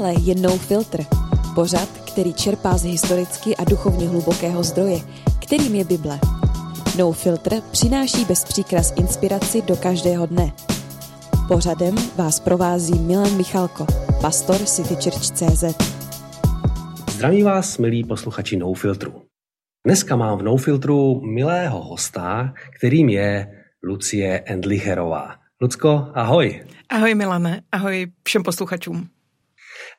Tohle je No Filter, pořad, který čerpá z historicky a duchovně hlubokého zdroje, kterým je Bible. No Filter přináší bez příkras inspiraci do každého dne. Pořadem vás provází Milan Michalko, pastor City Church CZ. Zdraví vás, milí posluchači No Filtru. Dneska mám v No Filtru milého hosta, kterým je Lucie Endlicherová. Lucko, ahoj. Ahoj Milane, ahoj všem posluchačům.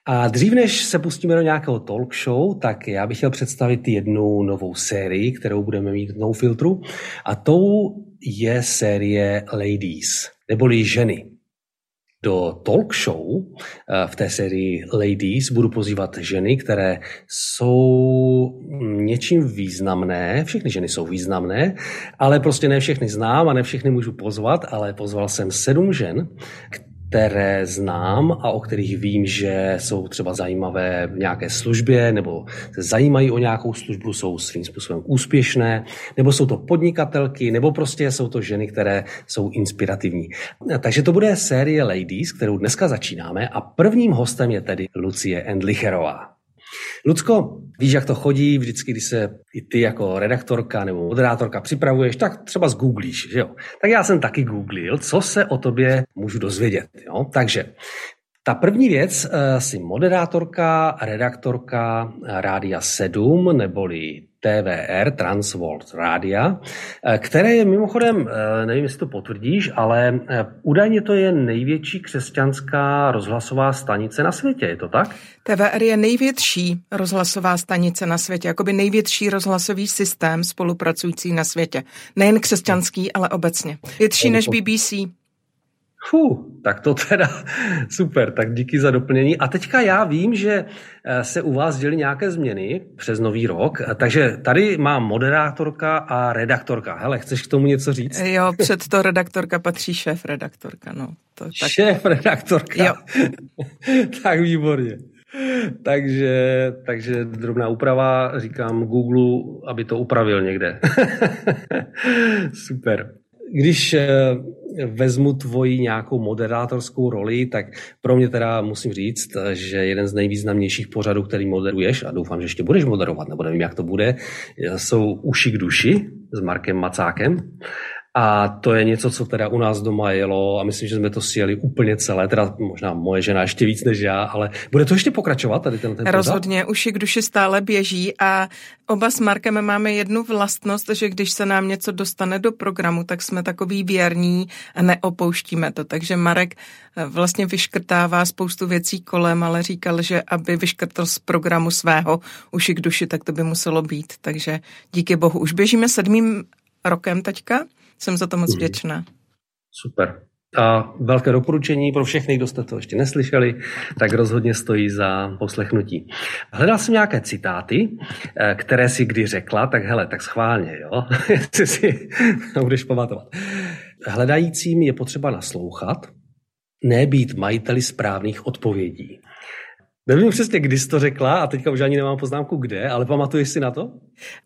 A dřív než se pustíme do nějakého talk show, tak já bych chtěl představit jednu novou sérii, kterou budeme mít v No Filtru. A tou je série Ladies, neboli ženy. Do talk show eh, v té sérii Ladies budu pozývat ženy, které jsou něčím významné. Všechny ženy jsou významné, ale prostě ne všechny znám a ne všechny můžu pozvat, ale pozval jsem sedm žen, které znám a o kterých vím, že jsou třeba zajímavé v nějaké službě nebo se zajímají o nějakou službu, jsou svým způsobem úspěšné, nebo jsou to podnikatelky, nebo prostě jsou to ženy, které jsou inspirativní. Takže to bude série Ladies, kterou dneska začínáme a prvním hostem je tedy Lucie Endlicherová. Lucko, víš, jak to chodí, vždycky, když se i ty jako redaktorka nebo moderátorka připravuješ, tak třeba zgooglíš, že jo? Tak já jsem taky googlil, co se o tobě můžu dozvědět, jo? Takže ta první věc, eh, si moderátorka, redaktorka Rádia 7, neboli TVR, Transworld Rádia, eh, které je mimochodem, eh, nevím, jestli to potvrdíš, ale údajně to je největší křesťanská rozhlasová stanice na světě, je to tak? TVR je největší rozhlasová stanice na světě, jakoby největší rozhlasový systém spolupracující na světě. Nejen křesťanský, ale obecně. Větší než BBC. Fú, tak to teda super, tak díky za doplnění. A teďka já vím, že eh, se u vás děli nějaké změny přes nový rok, takže tady mám moderátorka a redaktorka. Hele, chceš k tomu něco říct? Jo, před to redaktorka patří šéf redaktorka, no. To, tak... Šéf redaktorka. Jo. tak výborně. Takže, takže drobná úprava, říkám Google, aby to upravil někde. Super když eh, vezmu tvoji nějakou moderátorskou roli, tak pro mě teda musím říct, že jeden z nejvýznamnějších pořadů, který moderuješ, a doufám, že ještě budeš moderovat, nebo nevím, jak to bude, jsou Uši k duši s Markem Macákem. A to je něco, co teda u nás doma jelo a myslím, že jsme to sjeli úplně celé, teda možná moje žena ještě víc než já, ale bude to ještě pokračovat tady ten, ten Rozhodně, uši k duši stále běží a oba s Markem máme jednu vlastnost, že když se nám něco dostane do programu, tak jsme takový věrní a neopouštíme to. Takže Marek eh, vlastně vyškrtává spoustu věcí kolem, ale říkal, že aby vyškrtl z programu svého uši k duši, tak to by muselo být. Takže díky bohu. Už běžíme sedmým rokem teďka jsem za to moc mhm. vděčná. Super. A velké doporučení pro všechny, kdo jste to ještě neslyšeli, tak rozhodně stojí za poslechnutí. Hledal jsem nějaké citáty, eh, které si kdy řekla, tak hele, tak schválně, jo, jestli si budeš pamatovat. Hledajícím je potřeba naslouchat, ne být majiteli správných odpovědí. Nevím přesně, kdy jsi to řekla a teďka už ani nemám poznámku kde, ale pamatuješ si na to?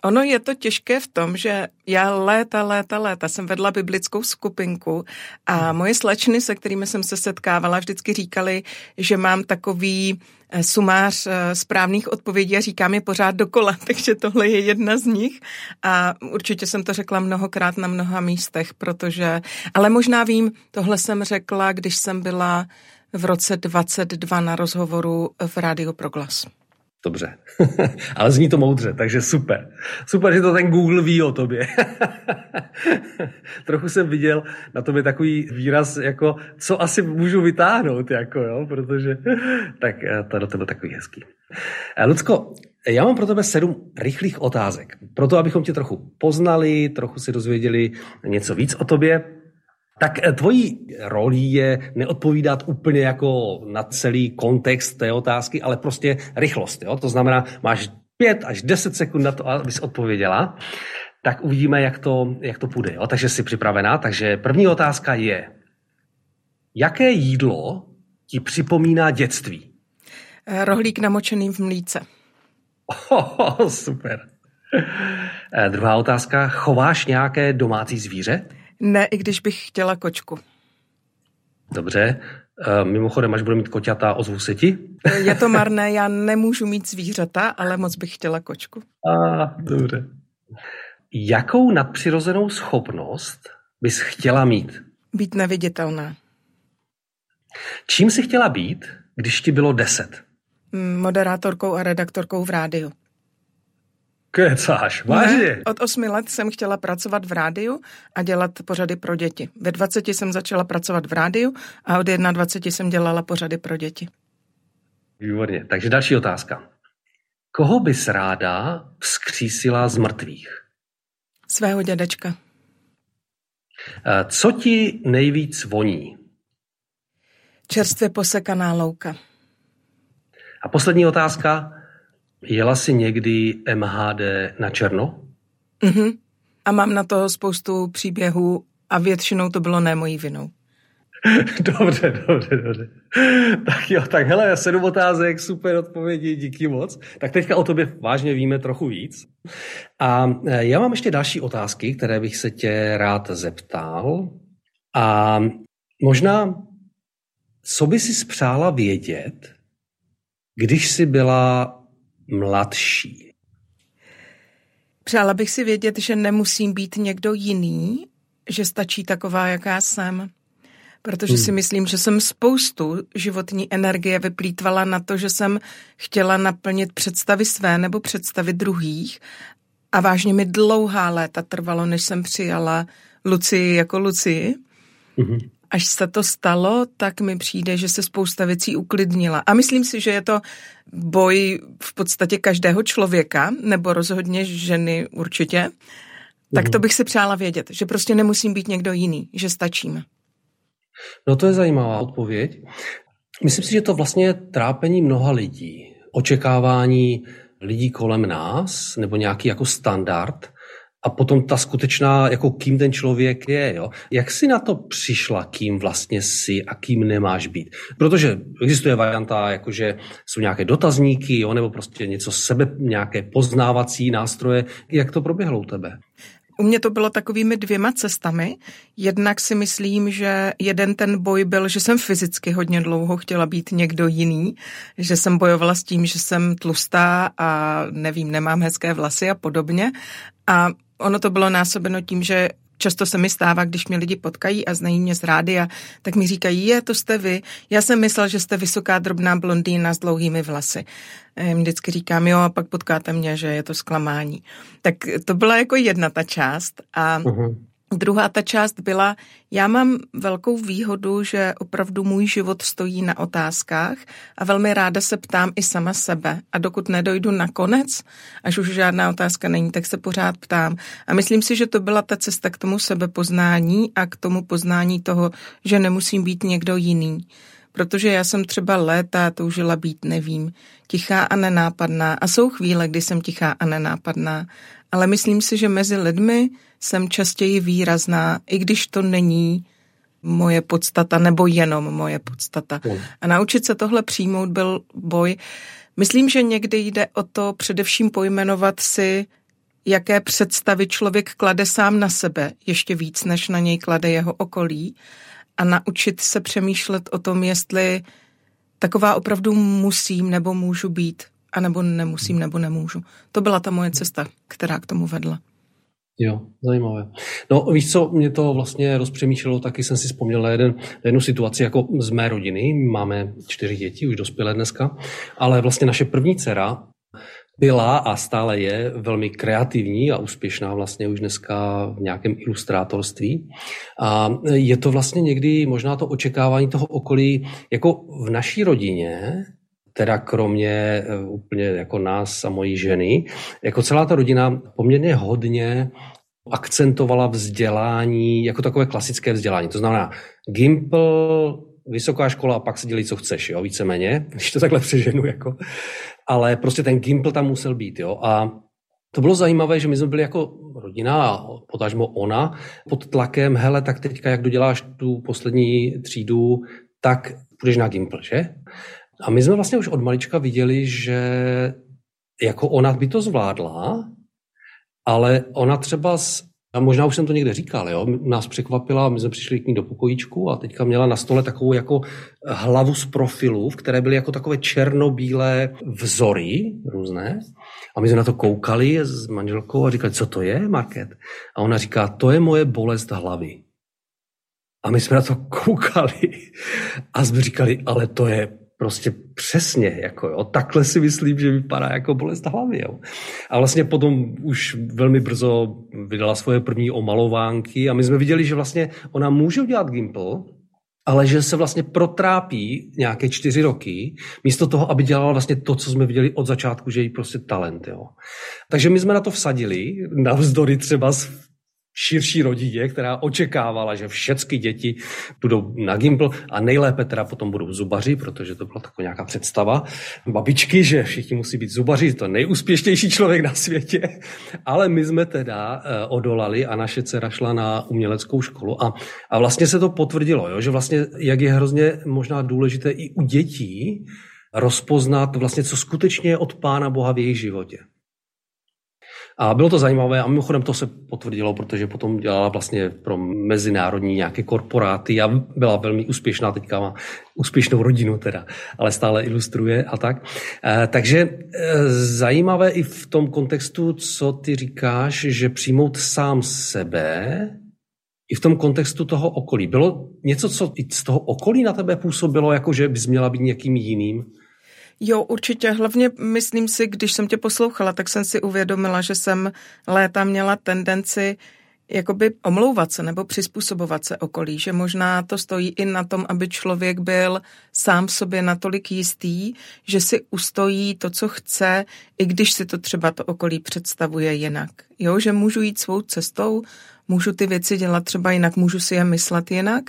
Ono je to těžké v tom, že já léta, léta, léta jsem vedla biblickou skupinku a moje slečny, se kterými jsem se setkávala, vždycky říkali, že mám takový eh, sumář eh, správných odpovědí a říkám je pořád dokola, takže tohle je jedna z nich a určitě jsem to řekla mnohokrát na mnoha místech, protože, ale možná vím, tohle jsem řekla, když jsem byla v roce 22 na rozhovoru v Rádiu Proglas. Dobře, ale zní to moudře, takže super. Super, že to ten Google ví o tobě. Trochu jsem viděl na tobě takový výraz, jako co asi můžu vytáhnout, jako jo, protože tak eh, to do tebe takový hezký. Eh, Lucko, já mám pro tebe sedm rychlých otázek. Proto, abychom tě trochu poznali, trochu si dozvěděli něco víc o tobě. Tak eh, tvojí rolí je neodpovídat úplně jako na celý kontext té otázky, ale prostě rychlost. Jo? To znamená, máš pět až deset sekund na to, abys odpověděla. Tak uvidíme, jak to, jak to půjde. Jo? Takže jsi připravená. Takže první otázka je, jaké jídlo ti připomíná dětství? Eh, rohlík namočený v mlíce. Oh, super. Eh, druhá otázka, chováš nějaké domácí zvíře? Ne, i když bych chtěla kočku. Dobře. Uh, mimochodem, až budu mít koťata, ozvu se ti? Je to marné, já nemůžu mít zvířata, ale moc bych chtěla kočku. A, dobře. Jakou nadpřirozenou schopnost bys chtěla mít? Být neviditelná. Čím jsi chtěla být, když ti bylo deset? Moderátorkou a redaktorkou v rádiu. Kecáš, vážně? Ne, od osmi let jsem chtěla pracovat v rádiu a dělat pořady pro děti. Ve 20 jsem začala pracovat v rádiu a od 21 jsem dělala pořady pro děti. Výborně. Takže další otázka. Koho bys ráda vzkřísila z mrtvých? Svého dědečka. Eh, co ti nejvíc voní? Čerstvě posekaná louka. A poslední otázka. Jela jsi někdy MHD na černo? Mhm. A mám na to spoustu příběhů a většinou to bylo ne mojí vinou. dobře, dobře, dobře. Tak jo, tak hele, sedm otázek, super odpovědi, díky moc. Tak teďka o tobě vážně víme trochu víc. A e, já mám ještě další otázky, které bych se tě rád zeptal. A možná, co by si spřála vědět, když jsi byla mladší? Přála bych si vědět, že nemusím být někdo jiný, že stačí taková, jaká jsem. Protože hmm. si myslím, že jsem spoustu životní energie vyplýtvala na to, že jsem chtěla naplnit představy své nebo představy druhých a vážně mi dlouhá léta trvalo, než jsem přijala Lucii jako Lucii. Hmm. Až se to stalo, tak mi přijde, že se spousta věcí uklidnila. A myslím si, že je to boj v podstatě každého člověka, nebo rozhodně ženy určitě. Tak to mhm. bych si přála vědět, že prostě nemusím být někdo jiný, že stačím. No to je zajímavá odpověď. Myslím si, že to vlastně je trápení mnoha lidí. Očekávání lidí kolem nás, nebo nějaký jako standard, a potom ta skutečná, jako kým ten člověk je. Jo? Jak jsi na to přišla, kým vlastně jsi a kým nemáš být? Protože existuje varianta, jakože jsou nějaké dotazníky, jo? nebo prostě něco sebe, nějaké poznávací nástroje. Jak to proběhlo u tebe? U mě to bylo takovými dvěma cestami. Jednak si myslím, že jeden ten boj byl, že jsem fyzicky hodně dlouho chtěla být někdo jiný, že jsem bojovala s tím, že jsem tlustá a nevím, nemám hezké vlasy a podobně. A ono to bylo násobeno tím, že často se mi stává, když mě lidi potkají a znají mě z rádia, tak mi říkají, je, to jste vy. Já jsem myslel, že jste vysoká, drobná blondýna s dlouhými vlasy. Jim vždycky říkám, jo, a pak potkáte mě, že je to zklamání. Tak to byla jako jedna ta část a uh-huh. Druhá ta část byla, já mám velkou výhodu, že opravdu můj život stojí na otázkách a velmi ráda se ptám i sama sebe. A dokud nedojdu na konec, až už žádná otázka není, tak se pořád ptám. A myslím si, že to byla ta cesta k tomu sebepoznání a k tomu poznání toho, že nemusím být někdo jiný. Protože já jsem třeba léta toužila být, nevím, tichá a nenápadná. A jsou chvíle, kdy jsem tichá a nenápadná. Ale myslím si, že mezi lidmi jsem častěji výrazná, i když to není moje podstata nebo jenom moje podstata. A naučit se tohle přijmout byl boj. Myslím, že někdy jde o to především pojmenovat si, jaké představy člověk klade sám na sebe, ještě víc, než na něj klade jeho okolí a naučit se přemýšlet o tom, jestli taková opravdu musím nebo můžu být, anebo nemusím nebo nemůžu. To byla ta moje cesta, která k tomu vedla. Jo, zajímavé. No víš co, mě to vlastně rozpřemýšlelo, taky jsem si vzpomněl na, jeden, na jednu situaci jako z mé rodiny. Máme čtyři děti, už dospělé dneska, ale vlastně naše první dcera byla a stále je velmi kreativní a úspěšná vlastně už dneska v nějakém ilustrátorství. A je to vlastně někdy možná to očekávání toho okolí, jako v naší rodině, teda kromě eh, úplně jako nás a mojí ženy, jako celá ta rodina poměrně hodně akcentovala vzdělání jako takové klasické vzdělání. To znamená Gimple, vysoká škola a pak si dělí, co chceš, jo, víceméně, když to takhle přeženu, jako. Ale prostě ten Gimple tam musel být, jo. A to bylo zajímavé, že my jsme byli jako rodina potažmo ona pod tlakem, hele, tak teďka, jak doděláš tu poslední třídu, tak půjdeš na Gimple, že? A my jsme vlastně už od malička viděli, že jako ona by to zvládla, ale ona třeba A možná už jsem to někde říkal, jo? Nás překvapila, my jsme přišli k ní do pokojíčku a teďka měla na stole takovou jako hlavu z profilu, v které byly jako takové černobílé vzory různé. A my jsme na to koukali s manželkou a říkali, co to je, Market? A ona říká, to je moje bolest hlavy. A my jsme na to koukali a jsme říkali, ale to je prostě přesně, jako jo, takhle si myslím, že vypadá jako bolest hlavy, jo. A vlastně potom už velmi brzo vydala svoje první omalovánky a my jsme viděli, že vlastně ona může udělat Gimple, ale že se vlastně protrápí nějaké čtyři roky, místo toho, aby dělala vlastně to, co jsme viděli od začátku, že je prostě talent. Jo. Takže my jsme na to vsadili, navzdory třeba širší rodině, která očekávala, že všechny děti budou na Gimpl a nejlépe teda potom budou zubaři, protože to byla taková nějaká představa babičky, že všichni musí být zubaři, to nejúspěšnější člověk na světě. Ale my jsme teda eh, odolali a naše dcera šla na uměleckou školu a, a vlastně se to potvrdilo, jo, že vlastně jak je hrozně možná důležité i u dětí rozpoznat vlastně, co skutečně je od Pána Boha v jejich životě. A bylo to zajímavé a mimochodem to se potvrdilo, protože potom dělala vlastně pro mezinárodní nějaké korporáty a byla velmi úspěšná, teďka má úspěšnou rodinu teda, ale stále ilustruje a tak. E, takže e, zajímavé i v tom kontextu, co ty říkáš, že přijmout sám sebe i v tom kontextu toho okolí. Bylo něco, co z toho okolí na tebe působilo, jako že bys měla být někým jiným? Jo, určitě. Hlavně myslím si, když jsem tě poslouchala, tak jsem si uvědomila, že jsem léta měla tendenci jakoby omlouvat se nebo přizpůsobovat se okolí, že možná to stojí i na tom, aby člověk byl sám sobě natolik jistý, že si ustojí to, co chce, i když si to třeba to okolí představuje jinak. Jo, že můžu jít svou cestou, můžu ty věci dělat třeba jinak, můžu si je myslet jinak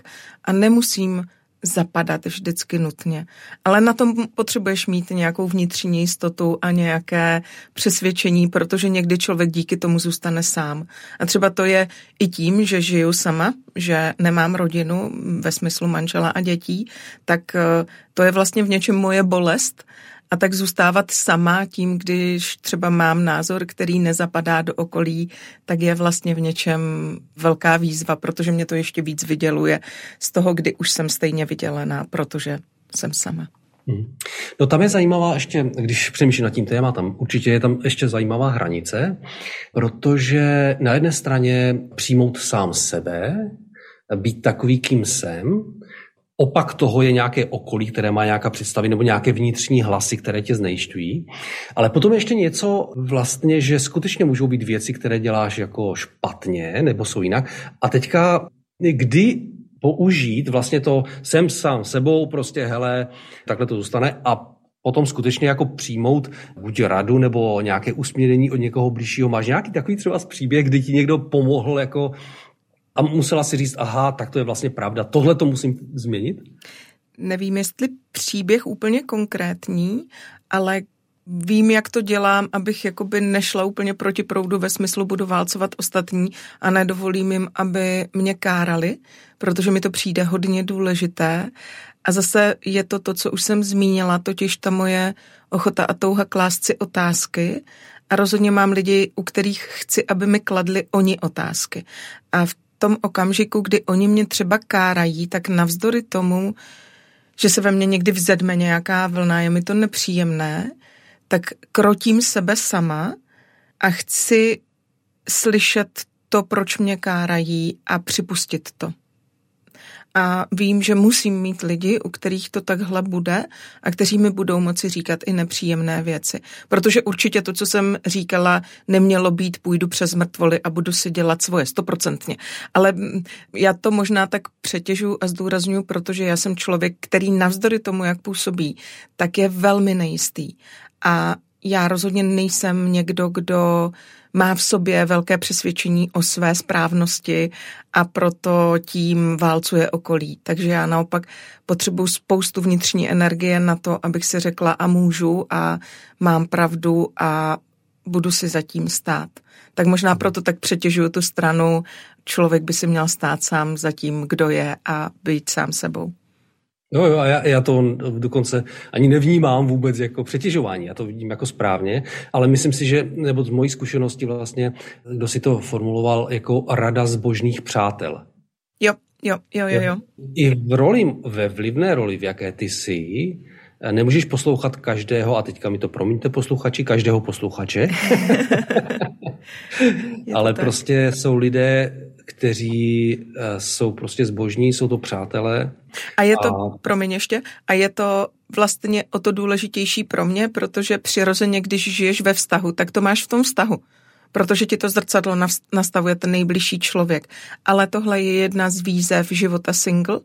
a nemusím zapadat vždycky nutně. Ale na tom potřebuješ mít nějakou vnitřní jistotu a nějaké přesvědčení, protože někdy člověk díky tomu zůstane sám. A třeba to je i tím, že žiju sama, že nemám rodinu ve smyslu manžela a dětí, tak eh, to je vlastně v něčem moje bolest, a tak zůstávat sama tím, když třeba mám názor, který nezapadá do okolí, tak je vlastně v něčem velká výzva, protože mě to ještě víc vyděluje z toho, kdy už jsem stejně vydělená, protože jsem sama. Hmm. No tam je zajímavá ještě, když přemýšlím nad tím tématem, určitě je tam ještě zajímavá hranice, protože na jedné straně přijmout sám sebe, být takový, kým jsem, Opak toho je nějaké okolí, které má nějaká představy nebo nějaké vnitřní hlasy, které tě znejišťují. Ale potom ještě něco vlastně, že skutečně můžou být věci, které děláš jako špatně nebo jsou jinak. A teďka, kdy použít vlastně to jsem sám sebou, prostě hele, takhle to zůstane a potom skutečně jako přijmout buď radu nebo nějaké usměrení od někoho blížšího. Máš nějaký takový třeba příběh, kdy ti někdo pomohl jako a musela si říct, aha, tak to je vlastně pravda, tohle to musím změnit? Nevím, jestli příběh úplně konkrétní, ale vím, jak to dělám, abych jakoby nešla úplně proti proudu ve smyslu budu válcovat ostatní a nedovolím jim, aby mě kárali, protože mi to přijde hodně důležité. A zase je to to, co už jsem zmínila, totiž ta moje ochota a touha klást si otázky a rozhodně mám lidi, u kterých chci, aby mi kladli oni otázky. A v tom okamžiku, kdy oni mě třeba kárají, tak navzdory tomu, že se ve mně někdy vzedme nějaká vlna, je mi to nepříjemné, tak krotím sebe sama a chci slyšet to, proč mě kárají a připustit to a vím, že musím mít lidi, u kterých to takhle bude a kteří mi budou moci říkat i nepříjemné věci. Protože určitě to, co jsem říkala, nemělo být půjdu přes mrtvoly a budu si dělat svoje stoprocentně. Ale já to možná tak přetěžu a zdůraznuju, protože já jsem člověk, který navzdory tomu, jak působí, tak je velmi nejistý. A já rozhodně nejsem někdo, kdo má v sobě velké přesvědčení o své správnosti a proto tím válcuje okolí. Takže já naopak potřebuji spoustu vnitřní energie na to, abych si řekla a můžu a mám pravdu a budu si zatím stát. Tak možná proto tak přetěžuju tu stranu, člověk by si měl stát sám za tím, kdo je a být sám sebou. Jo, jo, a já, já to dokonce ani nevnímám vůbec jako přetěžování, já to vidím jako správně, ale myslím si, že, nebo z mojí zkušenosti vlastně, kdo si to formuloval jako rada zbožných přátel. Jo, jo, jo, jo, jo. I v roli, ve vlivné roli, v jaké ty jsi, nemůžeš poslouchat každého, a teďka mi to promiňte posluchači, každého posluchače, ale tak. prostě jsou lidé, kteří eh, jsou prostě zbožní, jsou to přátelé. A je to, a... promiň ještě, a je to vlastně o to důležitější pro mě, protože přirozeně, když žiješ ve vztahu, tak to máš v tom vztahu protože ti to zrcadlo nastavuje ten nejbližší člověk. Ale tohle je jedna z výzev života single,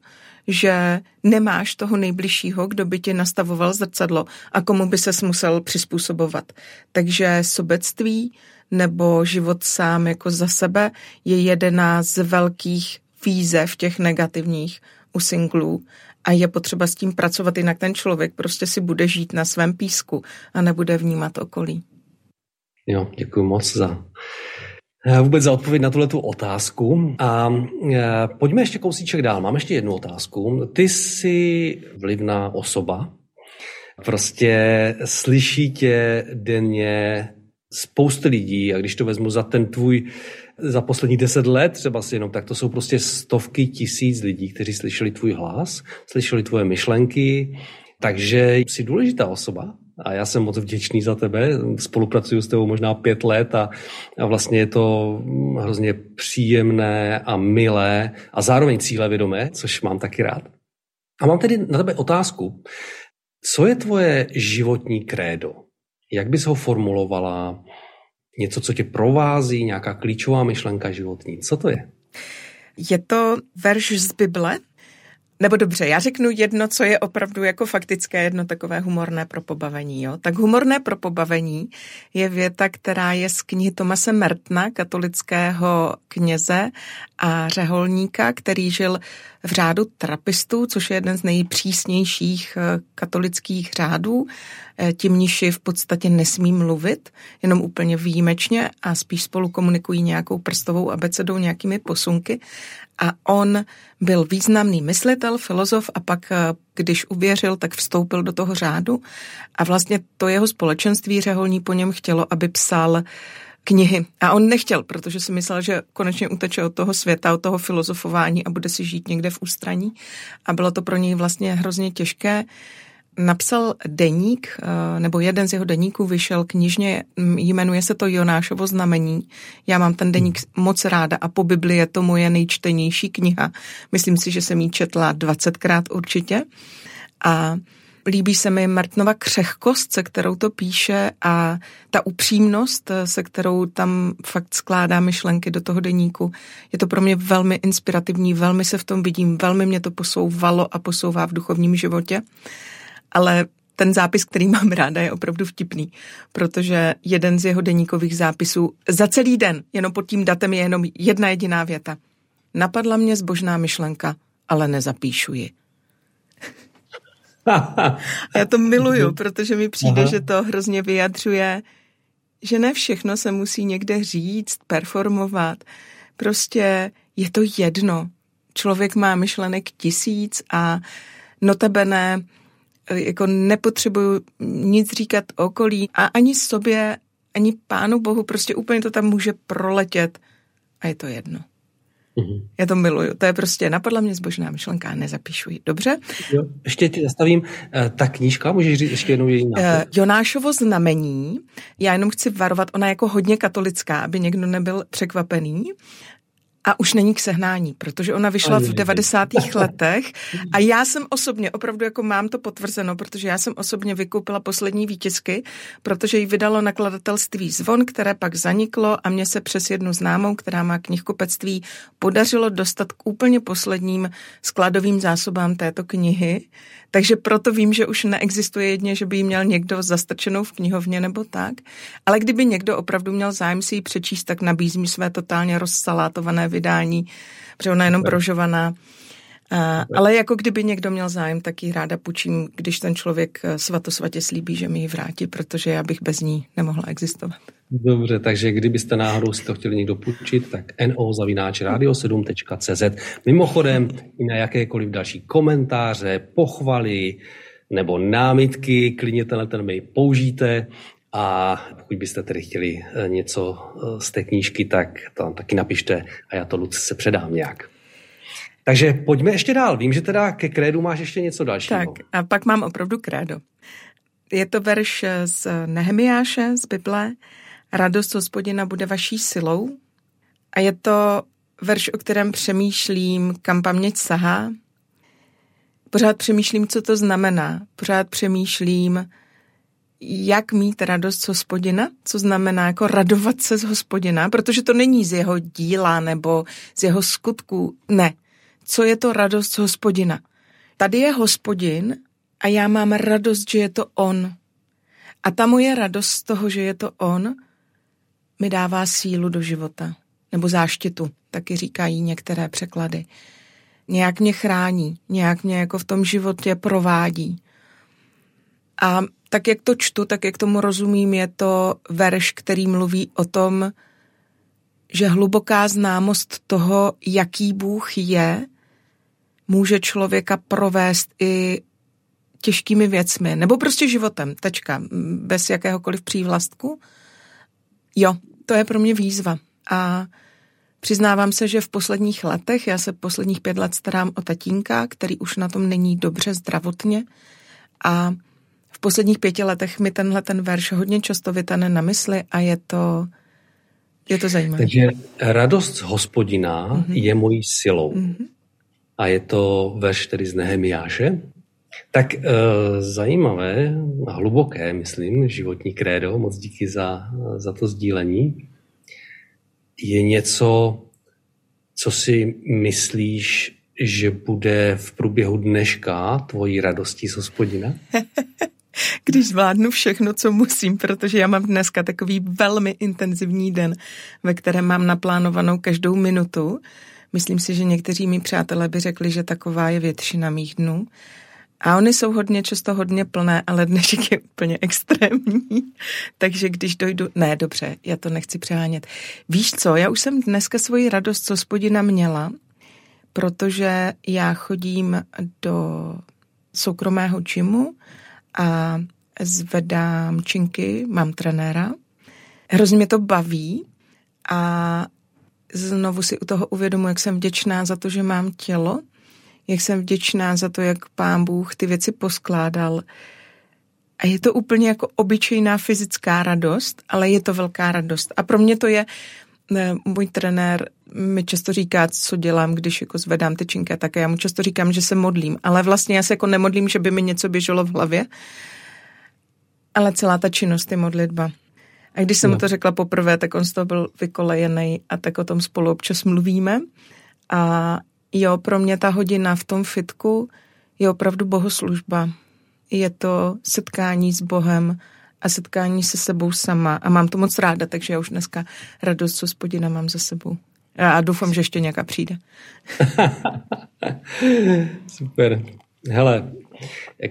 že nemáš toho nejbližšího, kdo by ti nastavoval zrcadlo a komu by ses musel přizpůsobovat. Takže sobectví nebo život sám jako za sebe je jedna z velkých výzev těch negativních u singlů a je potřeba s tím pracovat, jinak ten člověk prostě si bude žít na svém písku a nebude vnímat okolí. Jo, děkuji moc za eh, vůbec za odpověď na tuhle otázku. A eh, pojďme ještě kousíček dál. Mám ještě jednu otázku. Ty jsi vlivná osoba. Prostě slyší tě denně spousty lidí a když to vezmu za ten tvůj za poslední deset let třeba si jenom, tak to jsou prostě stovky tisíc lidí, kteří slyšeli tvůj hlas, slyšeli tvoje myšlenky, takže jsi důležitá osoba a já jsem moc vděčný za tebe. Spolupracuju s tebou možná pět let a, a vlastně je to hrozně příjemné a milé a zároveň cílevědomé, což mám taky rád. A mám tedy na tebe otázku. Co je tvoje životní krédo? Jak bys ho formulovala? Něco, co tě provází, nějaká klíčová myšlenka životní. Co to je? Je to verš z Bible, nebo dobře, já řeknu jedno, co je opravdu jako faktické, jedno takové humorné pro pobavení. Jo? Tak humorné pro pobavení je věta, která je z knihy Tomase Mertna, katolického kněze a řeholníka, který žil v řádu trapistů, což je jeden z nejpřísnějších eh, katolických řádů. Eh, ti mniši v podstatě nesmí mluvit, jenom úplně výjimečně a spíš spolu komunikují nějakou prstovou abecedou, nějakými posunky. A on byl významný myslitel, filozof a pak, eh, když uvěřil, tak vstoupil do toho řádu a vlastně to jeho společenství řeholní po něm chtělo, aby psal knihy. A on nechtěl, protože si myslel, že konečně uteče od toho světa, od toho filozofování a bude si žít někde v ústraní. A bylo to pro něj vlastně hrozně těžké. Napsal deník, eh, nebo jeden z jeho deníků vyšel knižně, jmenuje se to Jonášovo znamení. Já mám ten deník moc ráda a po Bibli je to moje nejčtenější kniha. Myslím si, že jsem ji četla 20krát určitě. A Líbí se mi Martinova křehkost, se kterou to píše a ta upřímnost, se kterou tam fakt skládá myšlenky do toho deníku. Je to pro mě velmi inspirativní, velmi se v tom vidím, velmi mě to posouvalo a posouvá v duchovním životě. Ale ten zápis, který mám ráda, je opravdu vtipný, protože jeden z jeho deníkových zápisů za celý den, jenom pod tím datem je jenom jedna jediná věta. Napadla mě zbožná myšlenka, ale nezapíšu ji. A já to miluju, protože mi přijde, Aha. že to hrozně vyjadřuje, že ne všechno se musí někde říct, performovat. Prostě je to jedno. Člověk má myšlenek tisíc a notabene jako nepotřebuju nic říkat okolí a ani sobě, ani pánu bohu, prostě úplně to tam může proletět a je to jedno. Mm-hmm. Já to miluju. To je prostě, napadla mě zbožná myšlenka, nezapíšu ji. Dobře? Jo, ještě ti zastavím. Eh, ta knížka, můžeš říct ještě jednou její název? Eh, Jonášovo znamení. Já jenom chci varovat, ona je jako hodně katolická, aby někdo nebyl překvapený a už není k sehnání, protože ona vyšla v 90. letech a já jsem osobně, opravdu jako mám to potvrzeno, protože já jsem osobně vykoupila poslední výtisky, protože ji vydalo nakladatelství Zvon, které pak zaniklo a mě se přes jednu známou, která má knihkupectví, podařilo dostat k úplně posledním skladovým zásobám této knihy. Takže proto vím, že už neexistuje jedně, že by ji měl někdo zastrčenou v knihovně nebo tak. Ale kdyby někdo opravdu měl zájem si ji přečíst, tak nabízím své totálně rozsalátované vydání, protože ona je jenom brožovaná. Ale jako kdyby někdo měl zájem, tak ji ráda půjčím, když ten člověk eh, svatosvatě slíbí, že mi ji vrátí, protože já bych bez ní nemohla existovat. Dobře, takže kdybyste náhodou si to chtěli někdo půjčit, tak no radio7.cz. Mimochodem i na jakékoliv další komentáře, pochvaly nebo námitky, klidně tenhle ten mail použijte a pokud byste tedy chtěli eh, něco eh, z té knížky, tak tam taky napište a já to Luc se předám nějak. Takže pojďme ještě dál. Vím, že teda ke krédu máš ještě něco dalšího. Tak a pak mám opravdu krédo. Je to verš z Nehemiáše, z Bible. Radost hospodina bude vaší silou. A je to verš, o kterém přemýšlím, kam paměť sahá. Pořád přemýšlím, co to znamená. Pořád přemýšlím, jak mít radost z hospodina, co znamená jako radovat se z hospodina, protože to není z jeho díla nebo z jeho skutků. Ne, co je to radost hospodina. Tady je hospodin a já mám radost, že je to on. A ta moje radost z toho, že je to on, mi dává sílu do života. Nebo záštitu, taky říkají některé překlady. Nějak mě chrání, nějak mě jako v tom životě provádí. A tak, jak to čtu, tak jak tomu rozumím, je to verš, který mluví o tom, že hluboká známost toho, jaký Bůh je, může člověka provést i těžkými věcmi, nebo prostě životem, tečka, bez jakéhokoliv přívlastku. Jo, to je pro mě výzva. A přiznávám se, že v posledních letech, já se posledních pět let starám o tatínka, který už na tom není dobře zdravotně a posledních pěti letech mi tenhle ten verš hodně často vytane na mysli a je to, je to zajímavé. Takže radost z hospodina mm-hmm. je mojí silou. Mm-hmm a je to verš tedy z Nehemiáše. Tak e, zajímavé a hluboké, myslím, životní krédo, moc díky za, za to sdílení, je něco, co si myslíš, že bude v průběhu dneška tvojí radostí z hospodina? Když zvládnu všechno, co musím, protože já mám dneska takový velmi intenzivní den, ve kterém mám naplánovanou každou minutu, Myslím si, že někteří mý přátelé by řekli, že taková je většina mých dnů. A oni jsou hodně často hodně plné, ale dnešek je úplně extrémní. Takže když dojdu... Ne, dobře, já to nechci přehánět. Víš co, já už jsem dneska svoji radost co spodina měla, protože já chodím do soukromého čimu a zvedám činky, mám trenéra. Hrozně mě to baví a znovu si u toho uvědomuji, jak jsem vděčná za to, že mám tělo, jak jsem vděčná za to, jak pán Bůh ty věci poskládal. A je to úplně jako obyčejná fyzická radost, ale je to velká radost. A pro mě to je, ne, můj trenér mi často říká, co dělám, když jako zvedám ty činky, tak já mu často říkám, že se modlím. Ale vlastně já se jako nemodlím, že by mi něco běželo v hlavě, ale celá ta činnost je modlitba. A když jsem no. mu to řekla poprvé, tak on z toho byl vykolejený a tak o tom spolu občas mluvíme. A jo, pro mě ta hodina v tom fitku je opravdu bohoslužba. Je to setkání s Bohem a setkání se sebou sama. A mám to moc ráda, takže já už dneska radost s hospodina mám za sebou. A doufám, že ještě nějaká přijde. Super. Hele,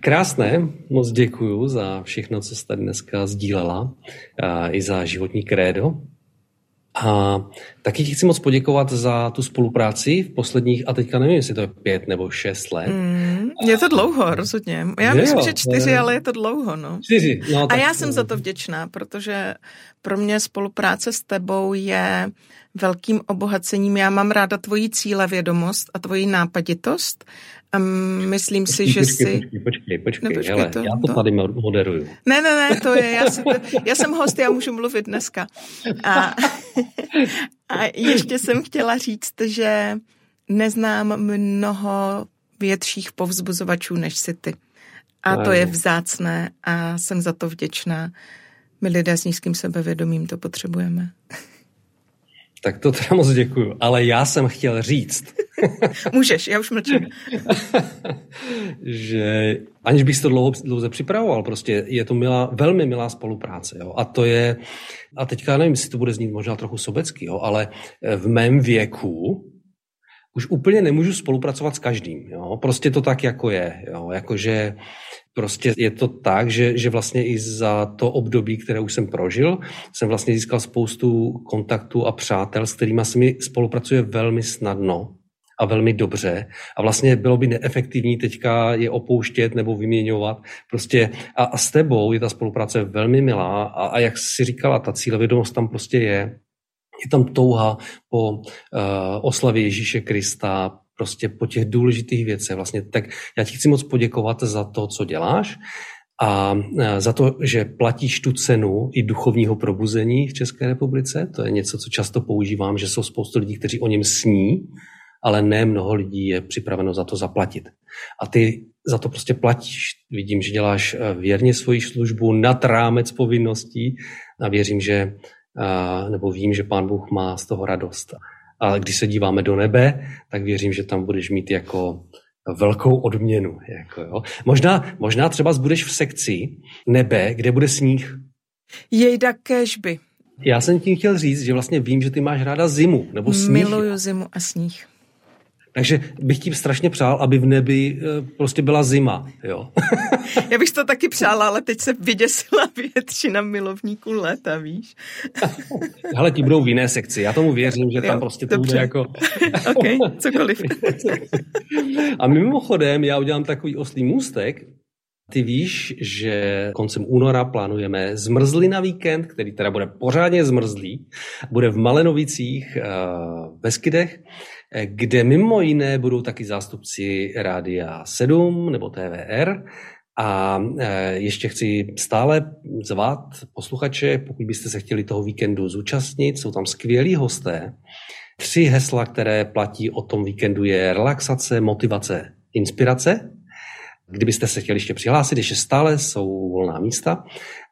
Krásné, moc děkuju za všechno, co jste dneska sdílela, i za životní krédo. A taky ti chci moc poděkovat za tu spolupráci v posledních, a teďka nevím, jestli to je pět nebo šest let. Mm, je to dlouho, rozhodně. Já myslím, že čtyři, ale je to dlouho. No. Čtyři. No, a já jsem za to vděčná, protože pro mě spolupráce s tebou je velkým obohacením. Já mám ráda tvoji cílevědomost a tvoji nápaditost myslím si, počkej, že počkej, si... Počkej, počkej, počkej, no, počkej hele, to, já to, to tady moderuju. Ne, ne, ne, to je, já, si, já jsem host, já můžu mluvit dneska. A, a ještě jsem chtěla říct, že neznám mnoho větších povzbuzovačů než si ty. A to je vzácné a jsem za to vděčná. My lidé s nízkým sebevědomím to potřebujeme. Tak to teda moc děkuju. Ale já jsem chtěl říct. Můžeš, já už mlčím. že aniž bych to dlouho, dlouze připravoval, prostě je to milá, velmi milá spolupráce. Jo? A to je, a teďka nevím, jestli to bude znít možná trochu sobecký, jo? ale v mém věku už úplně nemůžu spolupracovat s každým. Jo? Prostě to tak jako je. Jo? Jakože prostě je to tak, že, že vlastně i za to období, které už jsem prožil, jsem vlastně získal spoustu kontaktů a přátel, s kterými se mi spolupracuje velmi snadno a velmi dobře. A vlastně bylo by neefektivní teďka je opouštět nebo vyměňovat. Prostě a, a s tebou je ta spolupráce velmi milá a, a jak si říkala, ta cílevědomost tam prostě je. Je tam touha po uh, oslavě Ježíše Krista, prostě po těch důležitých věcech. Vlastně tak já ti chci moc poděkovat za to, co děláš a e, za to, že platíš tu cenu i duchovního probuzení v České republice. To je něco, co často používám, že jsou spoustu lidí, kteří o něm sní, ale ne mnoho lidí je připraveno za to zaplatit. A ty za to prostě platíš. Vidím, že děláš e, věrně svoji službu nad rámec povinností a věřím, že nebo vím, že pán Bůh má z toho radost. Ale když se díváme do nebe, tak věřím, že tam budeš mít jako velkou odměnu. Jako jo. Možná, možná třeba budeš v sekci nebe, kde bude sníh. Jejda kežby. Já jsem tím chtěl říct, že vlastně vím, že ty máš ráda zimu nebo sníh. Miluju zimu a sníh. Takže bych tím strašně přál, aby v nebi eh, prostě byla zima. Jo? Já bych to taky přála, ale teď se vyděsila většina milovníků léta, víš? Hele, ti budou v jiné sekci. Já tomu věřím, že jo, tam prostě to bude jako... ok, cokoliv. A mimochodem, já udělám takový oslý můstek, ty víš, že koncem února plánujeme zmrzlý na víkend, který teda bude pořádně zmrzlý. Bude v Malenovicích, eh, ve Skydech kde mimo jiné budou taky zástupci Rádia 7 nebo TVR. A e, ještě chci stále zvat posluchače, pokud byste se chtěli toho víkendu zúčastnit, jsou tam skvělí hosté. Tři hesla, které platí o tom víkendu je relaxace, motivace, inspirace. Kdybyste se chtěli ještě přihlásit, ještě stále jsou volná místa.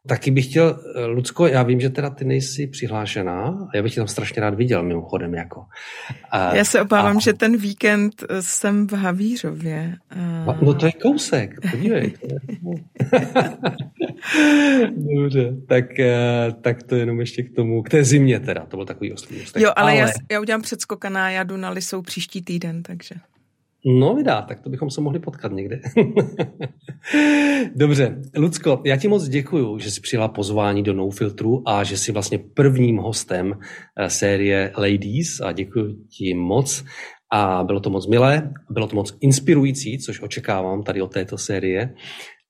Taky bych chtěl, eh, Lucko, já vím, že teda ty nejsi přihlášená, já bych tě tam strašně rád viděl mimochodem. Jako. A, já se obávám, a, že ten víkend eh, jsem v Havířově. A... No to je kousek, podívej. Dobře, tak, eh, tak to jenom ještě k tomu, k té zimě teda, to byl takový oslý Jo, ale, ale... Já, já udělám předskokaná, já jdu na Lisou příští týden, takže... No vydá, tak to bychom se mohli potkat někde. Dobře, Lucko, já ti moc děkuju, že jsi přijela pozvání do No Filtru a že jsi vlastně prvním hostem eh, série Ladies a děkuji ti moc. A bylo to moc milé, bylo to moc inspirující, což očekávám tady od této série.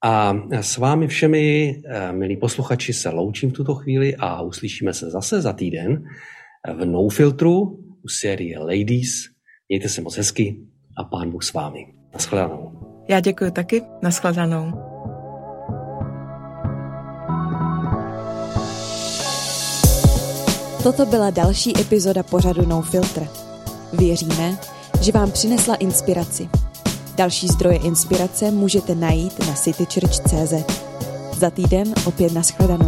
A s vámi všemi, eh, milí posluchači, se loučím v tuto chvíli a uslyšíme se zase za týden v No Filtru u série Ladies. Mějte se moc hezky, a pán Bůh s vámi. Naschledanou. Já děkuji taky. Naschledanou. Toto byla další epizoda pořadu No Filter. Věříme, že vám přinesla inspiraci. Další zdroje inspirace můžete najít na citychurch.cz. Za týden opět naschledanou.